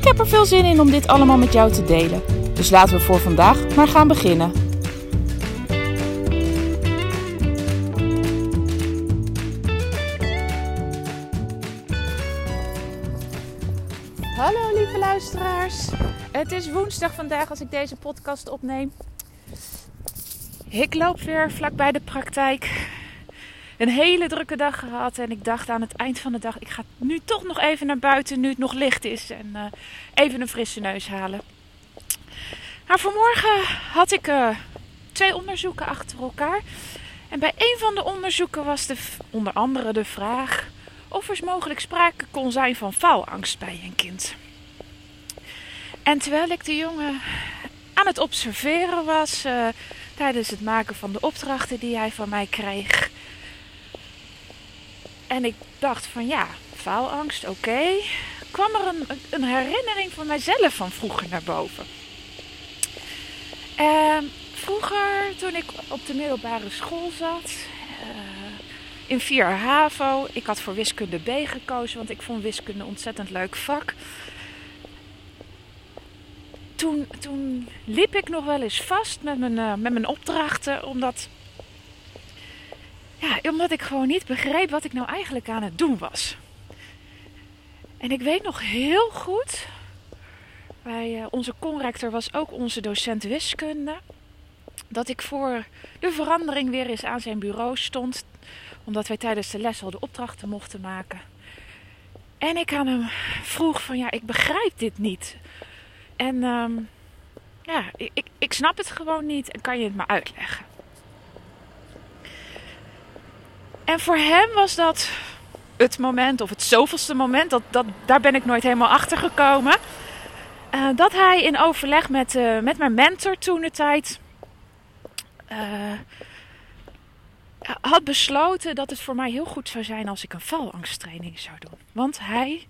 Ik heb er veel zin in om dit allemaal met jou te delen. Dus laten we voor vandaag maar gaan beginnen. Hallo lieve luisteraars. Het is woensdag vandaag als ik deze podcast opneem. Ik loop weer vlakbij de praktijk. Een hele drukke dag gehad en ik dacht aan het eind van de dag: ik ga nu toch nog even naar buiten nu het nog licht is en uh, even een frisse neus halen. Maar vanmorgen had ik uh, twee onderzoeken achter elkaar. En bij een van de onderzoeken was de, onder andere de vraag of er mogelijk sprake kon zijn van faalangst bij een kind. En terwijl ik de jongen aan het observeren was uh, tijdens het maken van de opdrachten die hij van mij kreeg. En ik dacht van ja, faalangst, oké. Kwam er een, een, herinnering van mijzelf van vroeger naar boven. Uh, vroeger, toen ik op de middelbare school zat, uh, in 4 HAVO, ik had voor wiskunde B gekozen, want ik vond wiskunde een ontzettend leuk vak toen, toen liep ik nog wel eens vast met mijn, uh, met mijn opdrachten. Omdat, ja, omdat ik gewoon niet begreep wat ik nou eigenlijk aan het doen was. En ik weet nog heel goed. Bij uh, onze conrector was ook onze docent wiskunde. Dat ik voor de verandering weer eens aan zijn bureau stond. Omdat wij tijdens de les al de opdrachten mochten maken. En ik aan hem vroeg van ja, ik begrijp dit niet. En um, ja, ik, ik snap het gewoon niet. En kan je het me uitleggen? En voor hem was dat het moment, of het zoveelste moment, dat, dat, daar ben ik nooit helemaal achter gekomen. Uh, dat hij in overleg met, uh, met mijn mentor toen de tijd uh, had besloten dat het voor mij heel goed zou zijn als ik een valangsttraining zou doen. Want hij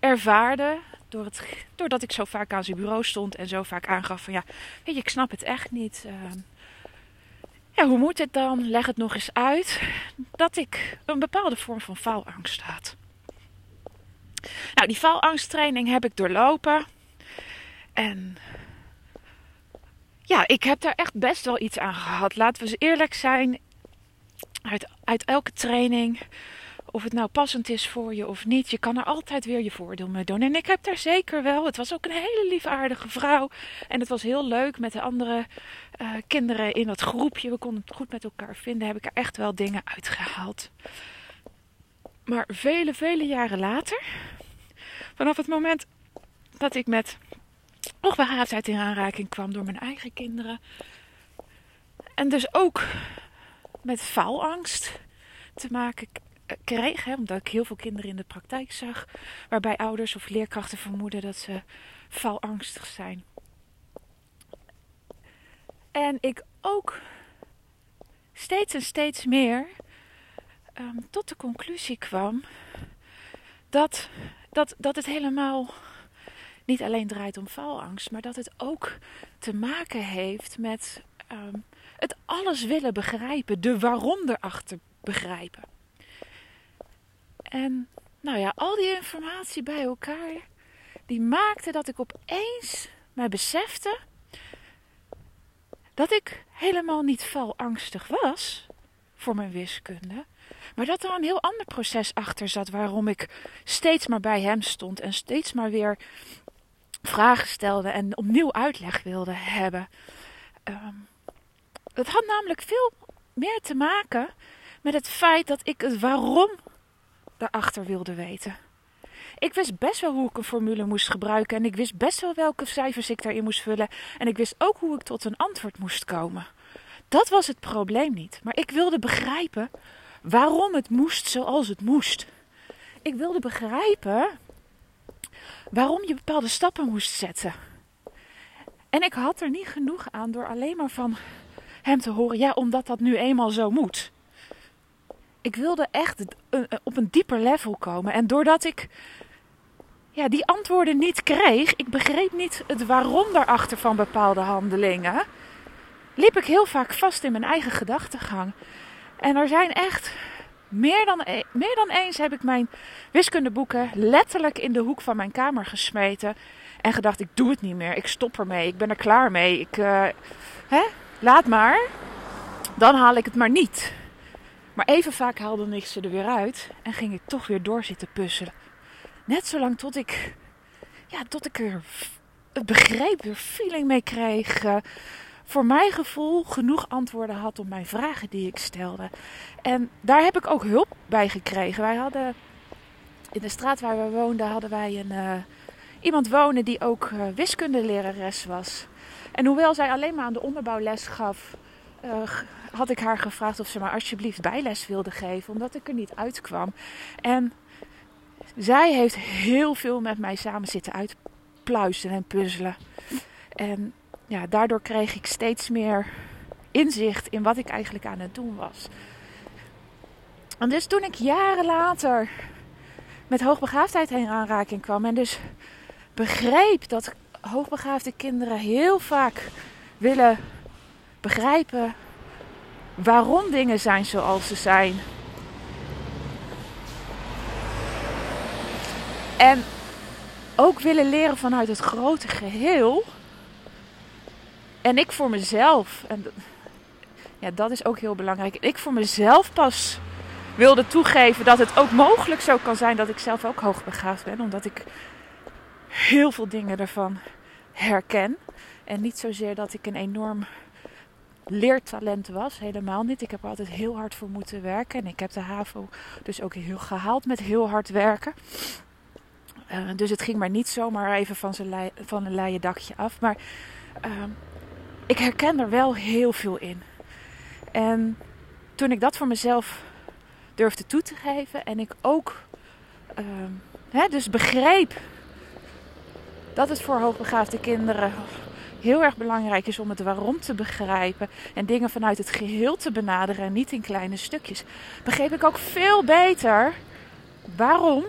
ervaarde door het, doordat ik zo vaak aan zijn bureau stond en zo vaak aangaf van ja, weet je, ik snap het echt niet. Hoe moet het dan? Leg het nog eens uit. Dat ik een bepaalde vorm van faalangst had. Nou, die faalangsttraining heb ik doorlopen. En ja, ik heb daar echt best wel iets aan gehad. Laten we eens eerlijk zijn. Uit, uit elke training of het nou passend is voor je of niet. Je kan er altijd weer je voordeel mee doen. En ik heb daar zeker wel. Het was ook een hele liefaardige vrouw. En het was heel leuk met de andere uh, kinderen in dat groepje. We konden het goed met elkaar vinden. Heb ik er echt wel dingen uitgehaald. Maar vele, vele jaren later. Vanaf het moment dat ik met onbehaafdheid in aanraking kwam door mijn eigen kinderen. En dus ook met faalangst te maken kreeg, hè, omdat ik heel veel kinderen in de praktijk zag, waarbij ouders of leerkrachten vermoeden dat ze faalangstig zijn. En ik ook steeds en steeds meer um, tot de conclusie kwam dat, dat, dat het helemaal niet alleen draait om faalangst, maar dat het ook te maken heeft met um, het alles willen begrijpen, de waarom erachter begrijpen. En nou ja, al die informatie bij elkaar, die maakte dat ik opeens mij besefte dat ik helemaal niet valangstig was voor mijn wiskunde. Maar dat er een heel ander proces achter zat waarom ik steeds maar bij hem stond en steeds maar weer vragen stelde en opnieuw uitleg wilde hebben. Um, het had namelijk veel meer te maken met het feit dat ik het waarom daarachter wilde weten. Ik wist best wel hoe ik een formule moest gebruiken en ik wist best wel welke cijfers ik daarin moest vullen en ik wist ook hoe ik tot een antwoord moest komen. Dat was het probleem niet, maar ik wilde begrijpen waarom het moest zoals het moest. Ik wilde begrijpen waarom je bepaalde stappen moest zetten. En ik had er niet genoeg aan door alleen maar van hem te horen, ja, omdat dat nu eenmaal zo moet. Ik wilde echt op een dieper level komen. En doordat ik ja, die antwoorden niet kreeg, ik begreep niet het waarom daarachter van bepaalde handelingen, liep ik heel vaak vast in mijn eigen gedachtegang. En er zijn echt meer dan, e-, meer dan eens heb ik mijn wiskundeboeken letterlijk in de hoek van mijn kamer gesmeten. En gedacht, ik doe het niet meer. Ik stop ermee. Ik ben er klaar mee. Ik, uh, hè? Laat maar. Dan haal ik het maar niet. Maar even vaak haalde ik ze er weer uit. En ging ik toch weer door zitten puzzelen. Net zolang tot ik, ja, tot ik er het begreep, er feeling mee kreeg. Uh, voor mijn gevoel genoeg antwoorden had op mijn vragen die ik stelde. En daar heb ik ook hulp bij gekregen. Wij hadden in de straat waar we woonden, hadden wij een, uh, iemand wonen die ook uh, wiskundelerares was. En hoewel zij alleen maar aan de onderbouwles gaf, uh, had ik haar gevraagd of ze maar alsjeblieft bijles wilde geven, omdat ik er niet uitkwam. En zij heeft heel veel met mij samen zitten uitpluizen en puzzelen. En ja, daardoor kreeg ik steeds meer inzicht in wat ik eigenlijk aan het doen was. En dus toen ik jaren later met hoogbegaafdheid in aanraking kwam en dus begreep dat hoogbegaafde kinderen heel vaak willen begrijpen waarom dingen zijn zoals ze zijn. En ook willen leren vanuit het grote geheel en ik voor mezelf, en ja, dat is ook heel belangrijk. Ik voor mezelf pas wilde toegeven dat het ook mogelijk zo kan zijn dat ik zelf ook hoogbegaafd ben. Omdat ik heel veel dingen ervan herken. En niet zozeer dat ik een enorm leertalent was, helemaal niet. Ik heb er altijd heel hard voor moeten werken. En ik heb de HAVO dus ook heel gehaald met heel hard werken. Uh, dus het ging maar niet zomaar even van, van een leien dakje af. Maar uh, ik herken er wel heel veel in. En toen ik dat voor mezelf durfde toe te geven en ik ook uh, hè, dus begreep dat het voor hoogbegaafde kinderen heel erg belangrijk is om het waarom te begrijpen en dingen vanuit het geheel te benaderen en niet in kleine stukjes, begreep ik ook veel beter waarom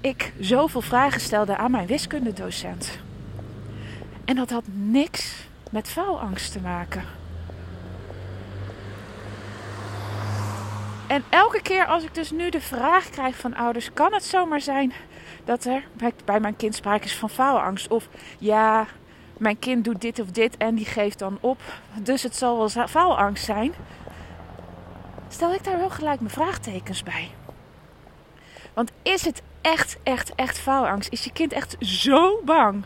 ik zoveel vragen stelde aan mijn wiskundedocent. En dat had niks met faalangst te maken. En elke keer als ik dus nu de vraag krijg van ouders, kan het zomaar zijn dat er bij mijn kind sprake is van faalangst? Of ja, mijn kind doet dit of dit en die geeft dan op, dus het zal wel faalangst zijn. Stel ik daar wel gelijk mijn vraagtekens bij. Want is het echt, echt, echt faalangst? Is je kind echt zo bang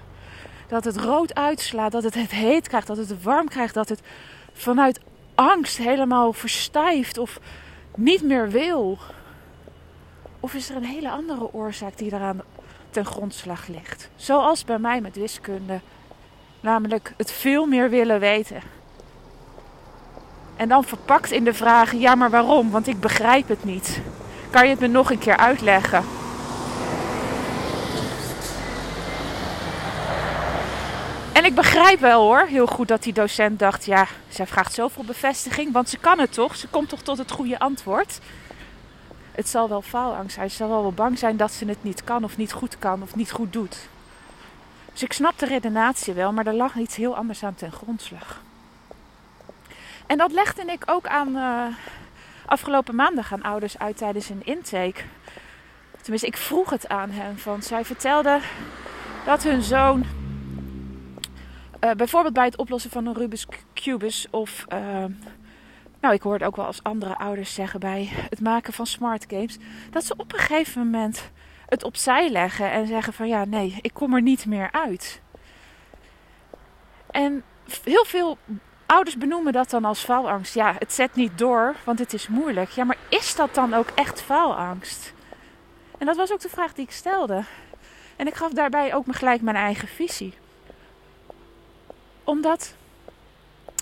dat het rood uitslaat, dat het het heet krijgt, dat het warm krijgt, dat het vanuit angst helemaal verstijft of niet meer wil? Of is er een hele andere oorzaak die daaraan ten grondslag ligt? Zoals bij mij met wiskunde, namelijk het veel meer willen weten. En dan verpakt in de vraag: ja, maar waarom? Want ik begrijp het niet. Kan je het me nog een keer uitleggen? En ik begrijp wel hoor, heel goed dat die docent dacht: ja, zij vraagt zoveel bevestiging, want ze kan het toch? Ze komt toch tot het goede antwoord? Het zal wel faalangst zijn. Ze zal wel, wel bang zijn dat ze het niet kan, of niet goed kan, of niet goed doet. Dus ik snap de redenatie wel, maar er lag iets heel anders aan ten grondslag. En dat legde ik ook aan uh, afgelopen maandag aan ouders uit tijdens een intake. Tenminste, ik vroeg het aan hen. Van, zij vertelde dat hun zoon uh, bijvoorbeeld bij het oplossen van een Rubik's Cubus of... Uh, nou, ik hoor het ook wel als andere ouders zeggen bij het maken van smart games. Dat ze op een gegeven moment het opzij leggen en zeggen van ja, nee, ik kom er niet meer uit. En heel veel ouders benoemen dat dan als faalangst. Ja, het zet niet door, want het is moeilijk. Ja, maar is dat dan ook echt faalangst? En dat was ook de vraag die ik stelde. En ik gaf daarbij ook gelijk mijn eigen visie omdat.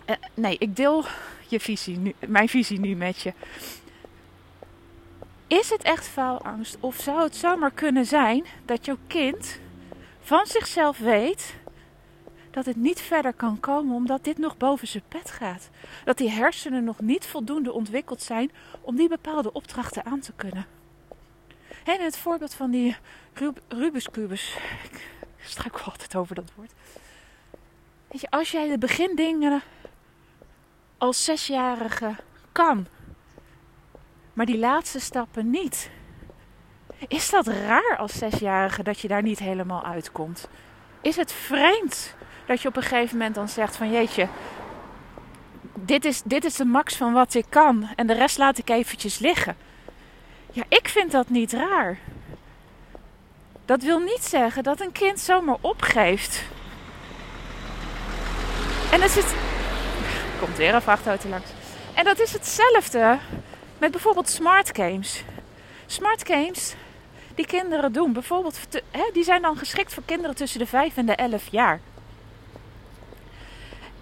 Uh, nee, ik deel je visie mijn visie nu met je. is het echt faalangst? Of zou het zomaar kunnen zijn dat jouw kind van zichzelf weet dat het niet verder kan komen omdat dit nog boven zijn pet gaat? Dat die hersenen nog niet voldoende ontwikkeld zijn om die bepaalde opdrachten aan te kunnen. En het voorbeeld van die Rub Rubik's Kubus. Ik struikel altijd over dat woord. Als jij de begindingen als zesjarige kan, maar die laatste stappen niet. Is dat raar als zesjarige dat je daar niet helemaal uitkomt? Is het vreemd dat je op een gegeven moment dan zegt van jeetje, dit is, dit is de max van wat ik kan en de rest laat ik eventjes liggen. Ja, ik vind dat niet raar. Dat wil niet zeggen dat een kind zomaar opgeeft. En er zit. Komt weer een vrachtauto langs. En dat is hetzelfde met bijvoorbeeld smart games. Smart games die kinderen doen, bijvoorbeeld, die zijn dan geschikt voor kinderen tussen de 5 en de 11 jaar.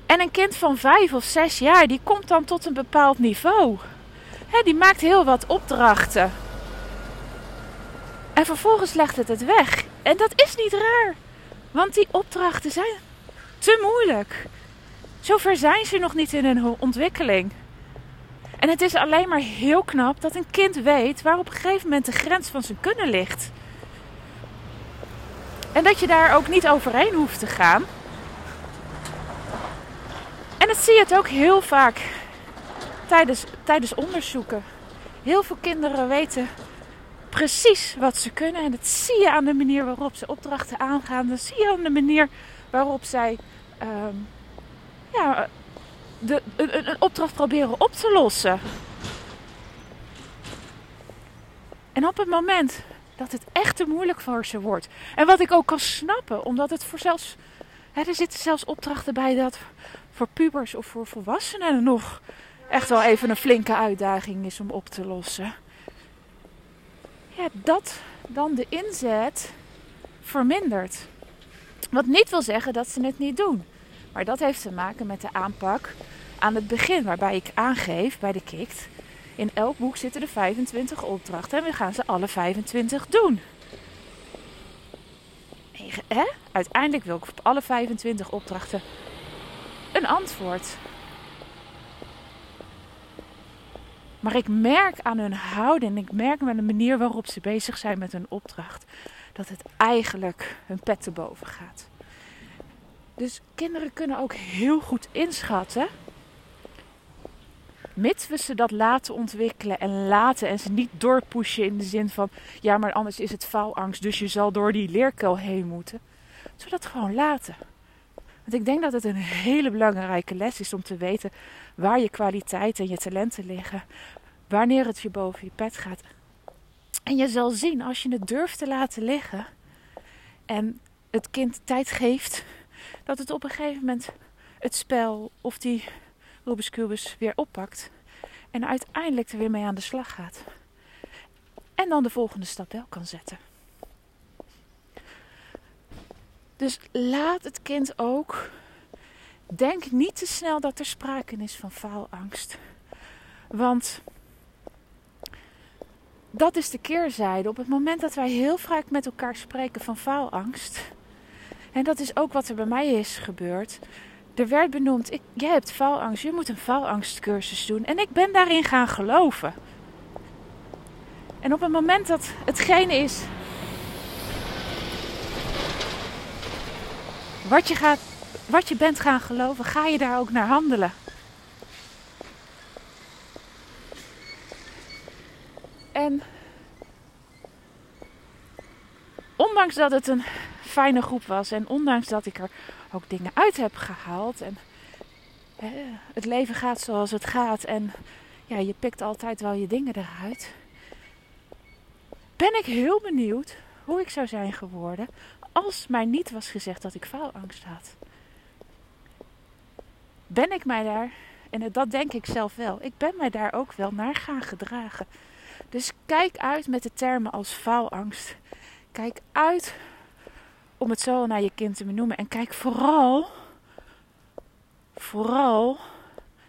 En een kind van 5 of 6 jaar, die komt dan tot een bepaald niveau. die maakt heel wat opdrachten. En vervolgens legt het het weg. En dat is niet raar. Want die opdrachten zijn te moeilijk. Zover zijn ze nog niet in hun ontwikkeling. En het is alleen maar heel knap dat een kind weet waar op een gegeven moment de grens van zijn kunnen ligt. En dat je daar ook niet overheen hoeft te gaan. En dat zie je het ook heel vaak tijdens, tijdens onderzoeken. Heel veel kinderen weten precies wat ze kunnen. En dat zie je aan de manier waarop ze opdrachten aangaan. Dat zie je aan de manier waarop zij ehm, ja, de, een, een opdracht proberen op te lossen. En op het moment dat het echt te moeilijk voor ze wordt. En wat ik ook kan snappen, omdat het voor zelfs. Er zitten zelfs opdrachten bij dat voor pubers of voor volwassenen nog echt wel even een flinke uitdaging is om op te lossen. Ja, dat dan de inzet vermindert. Wat niet wil zeggen dat ze het niet doen. Maar dat heeft te maken met de aanpak aan het begin, waarbij ik aangeef bij de KIKT. In elk boek zitten er 25 opdrachten en we gaan ze alle 25 doen. Uiteindelijk wil ik op alle 25 opdrachten een antwoord. Maar ik merk aan hun houding, ik merk aan de manier waarop ze bezig zijn met hun opdracht, dat het eigenlijk hun pet te boven gaat. Dus kinderen kunnen ook heel goed inschatten. Mits we ze dat laten ontwikkelen en laten en ze niet doorpushen in de zin van ja, maar anders is het faalangst, dus je zal door die leerkel heen moeten. Zodat gewoon laten. Want ik denk dat het een hele belangrijke les is om te weten waar je kwaliteiten en je talenten liggen. Wanneer het je boven je pet gaat. En je zal zien als je het durft te laten liggen en het kind tijd geeft dat het op een gegeven moment het spel of die Rubik's Cubus weer oppakt. En uiteindelijk er weer mee aan de slag gaat. En dan de volgende stap wel kan zetten. Dus laat het kind ook. Denk niet te snel dat er sprake is van faalangst. Want dat is de keerzijde. Op het moment dat wij heel vaak met elkaar spreken van faalangst, en dat is ook wat er bij mij is gebeurd. Er werd benoemd, ik, hebt faalangst, je moet een faalangstcursus doen. En ik ben daarin gaan geloven. En op het moment dat hetgene is wat je, gaat, wat je bent gaan geloven, ga je daar ook naar handelen. En ondanks dat het een fijne groep was. En ondanks dat ik er ook dingen uit heb gehaald. En het leven gaat zoals het gaat. En ja, je pikt altijd wel je dingen eruit. Ben ik heel benieuwd hoe ik zou zijn geworden als mij niet was gezegd dat ik faalangst had. Ben ik mij daar, en dat denk ik zelf wel, ik ben mij daar ook wel naar gaan gedragen. Dus kijk uit met de termen als faalangst. Kijk uit om het zo naar je kind te benoemen. En kijk vooral, vooral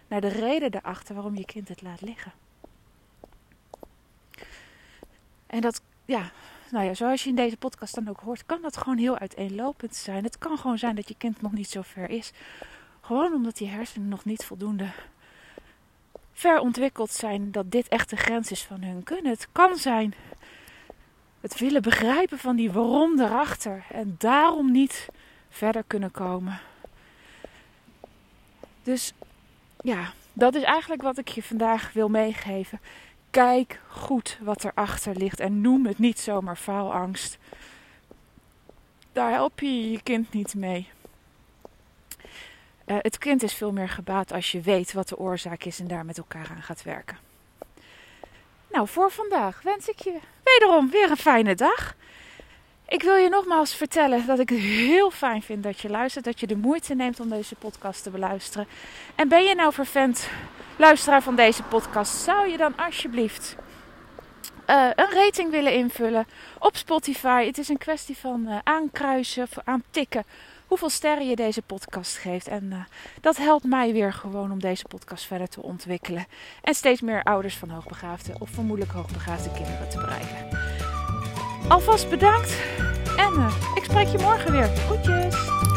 naar de reden erachter waarom je kind het laat liggen. En dat, ja, nou ja, zoals je in deze podcast dan ook hoort, kan dat gewoon heel uiteenlopend zijn. Het kan gewoon zijn dat je kind nog niet zo ver is. Gewoon omdat die hersenen nog niet voldoende ver ontwikkeld zijn dat dit echt de grens is van hun kunnen. Het kan zijn het willen begrijpen van die waarom erachter en daarom niet verder kunnen komen. Dus ja, dat is eigenlijk wat ik je vandaag wil meegeven. Kijk goed wat erachter ligt en noem het niet zomaar faalangst. Daar help je je kind niet mee. Uh, het kind is veel meer gebaat als je weet wat de oorzaak is en daar met elkaar aan gaat werken. Nou, voor vandaag wens ik je wederom weer een fijne dag. Ik wil je nogmaals vertellen dat ik het heel fijn vind dat je luistert, dat je de moeite neemt om deze podcast te beluisteren. En ben je nou vervent luisteraar van deze podcast, zou je dan alsjeblieft uh, een rating willen invullen op Spotify? Het is een kwestie van uh, aankruisen, aantikken hoeveel sterren je deze podcast geeft. En uh, dat helpt mij weer gewoon om deze podcast verder te ontwikkelen. En steeds meer ouders van hoogbegaafde of vermoedelijk hoogbegaafde kinderen te bereiken. Alvast bedankt en uh, ik spreek je morgen weer. Groetjes!